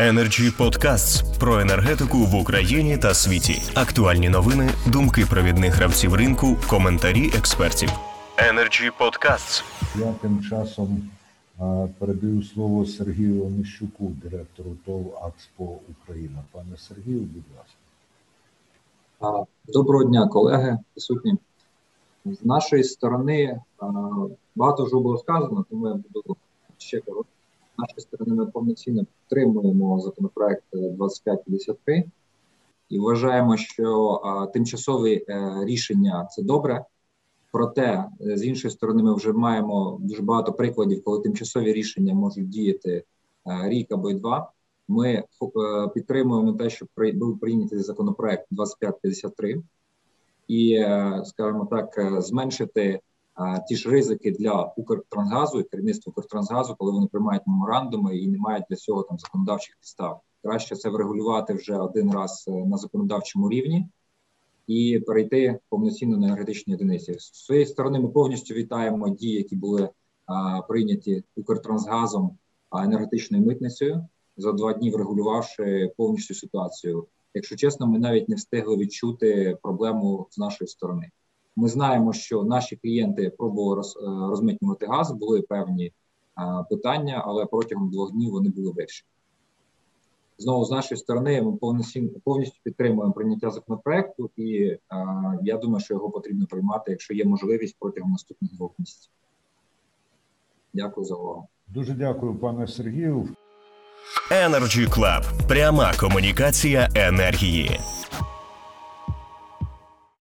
Energy Podcasts про енергетику в Україні та світі. Актуальні новини, думки провідних гравців ринку, коментарі експертів. Energy Podcasts. Я тим часом а, передаю слово Сергію Онищуку, директору ТОВ АКСПО Україна. Пане Сергію, будь ласка. А, Доброго дня, колеги, присутні. З нашої сторони а, багато вже було сказано, тому я буду ще коротко. З нашої сторони ми повноцінно підтримуємо законопроект е, 2553 і вважаємо, що тимчасові е, рішення це добре. Проте, е, з іншої сторони, ми вже маємо дуже багато прикладів, коли тимчасові рішення можуть діяти е, рік або й два. Ми е, підтримуємо те, що був прийнятий законопроект 2553, і, е, скажімо так, е, зменшити е, ті ж ризики для Укртрансгазу і керівництва Укртрансгазу, коли вони приймають меморандуми і не мають для цього там законодавчих підстав. Краще це врегулювати вже один раз е, на законодавчому рівні і перейти повноцінно на енергетичні одиниці. З своєї сторони, ми повністю вітаємо дії, які були а, прийняті Укртрансгазом а, енергетичною митницею за два дні врегулювавши повністю ситуацію. Якщо чесно, ми навіть не встигли відчути проблему з нашої сторони. Ми знаємо, що наші клієнти пробували роз, е, розмитнювати газ, були певні а, питання, але протягом двох днів вони були вирішені. Знову з нашої сторони, ми повністю, повністю підтримуємо прийняття законопроекту, і е, я думаю, що його потрібно приймати, якщо є можливість протягом наступних двох місяців. Дякую за увагу. Дуже дякую, пане Сергію. Energy Club. Пряма комунікація енергії.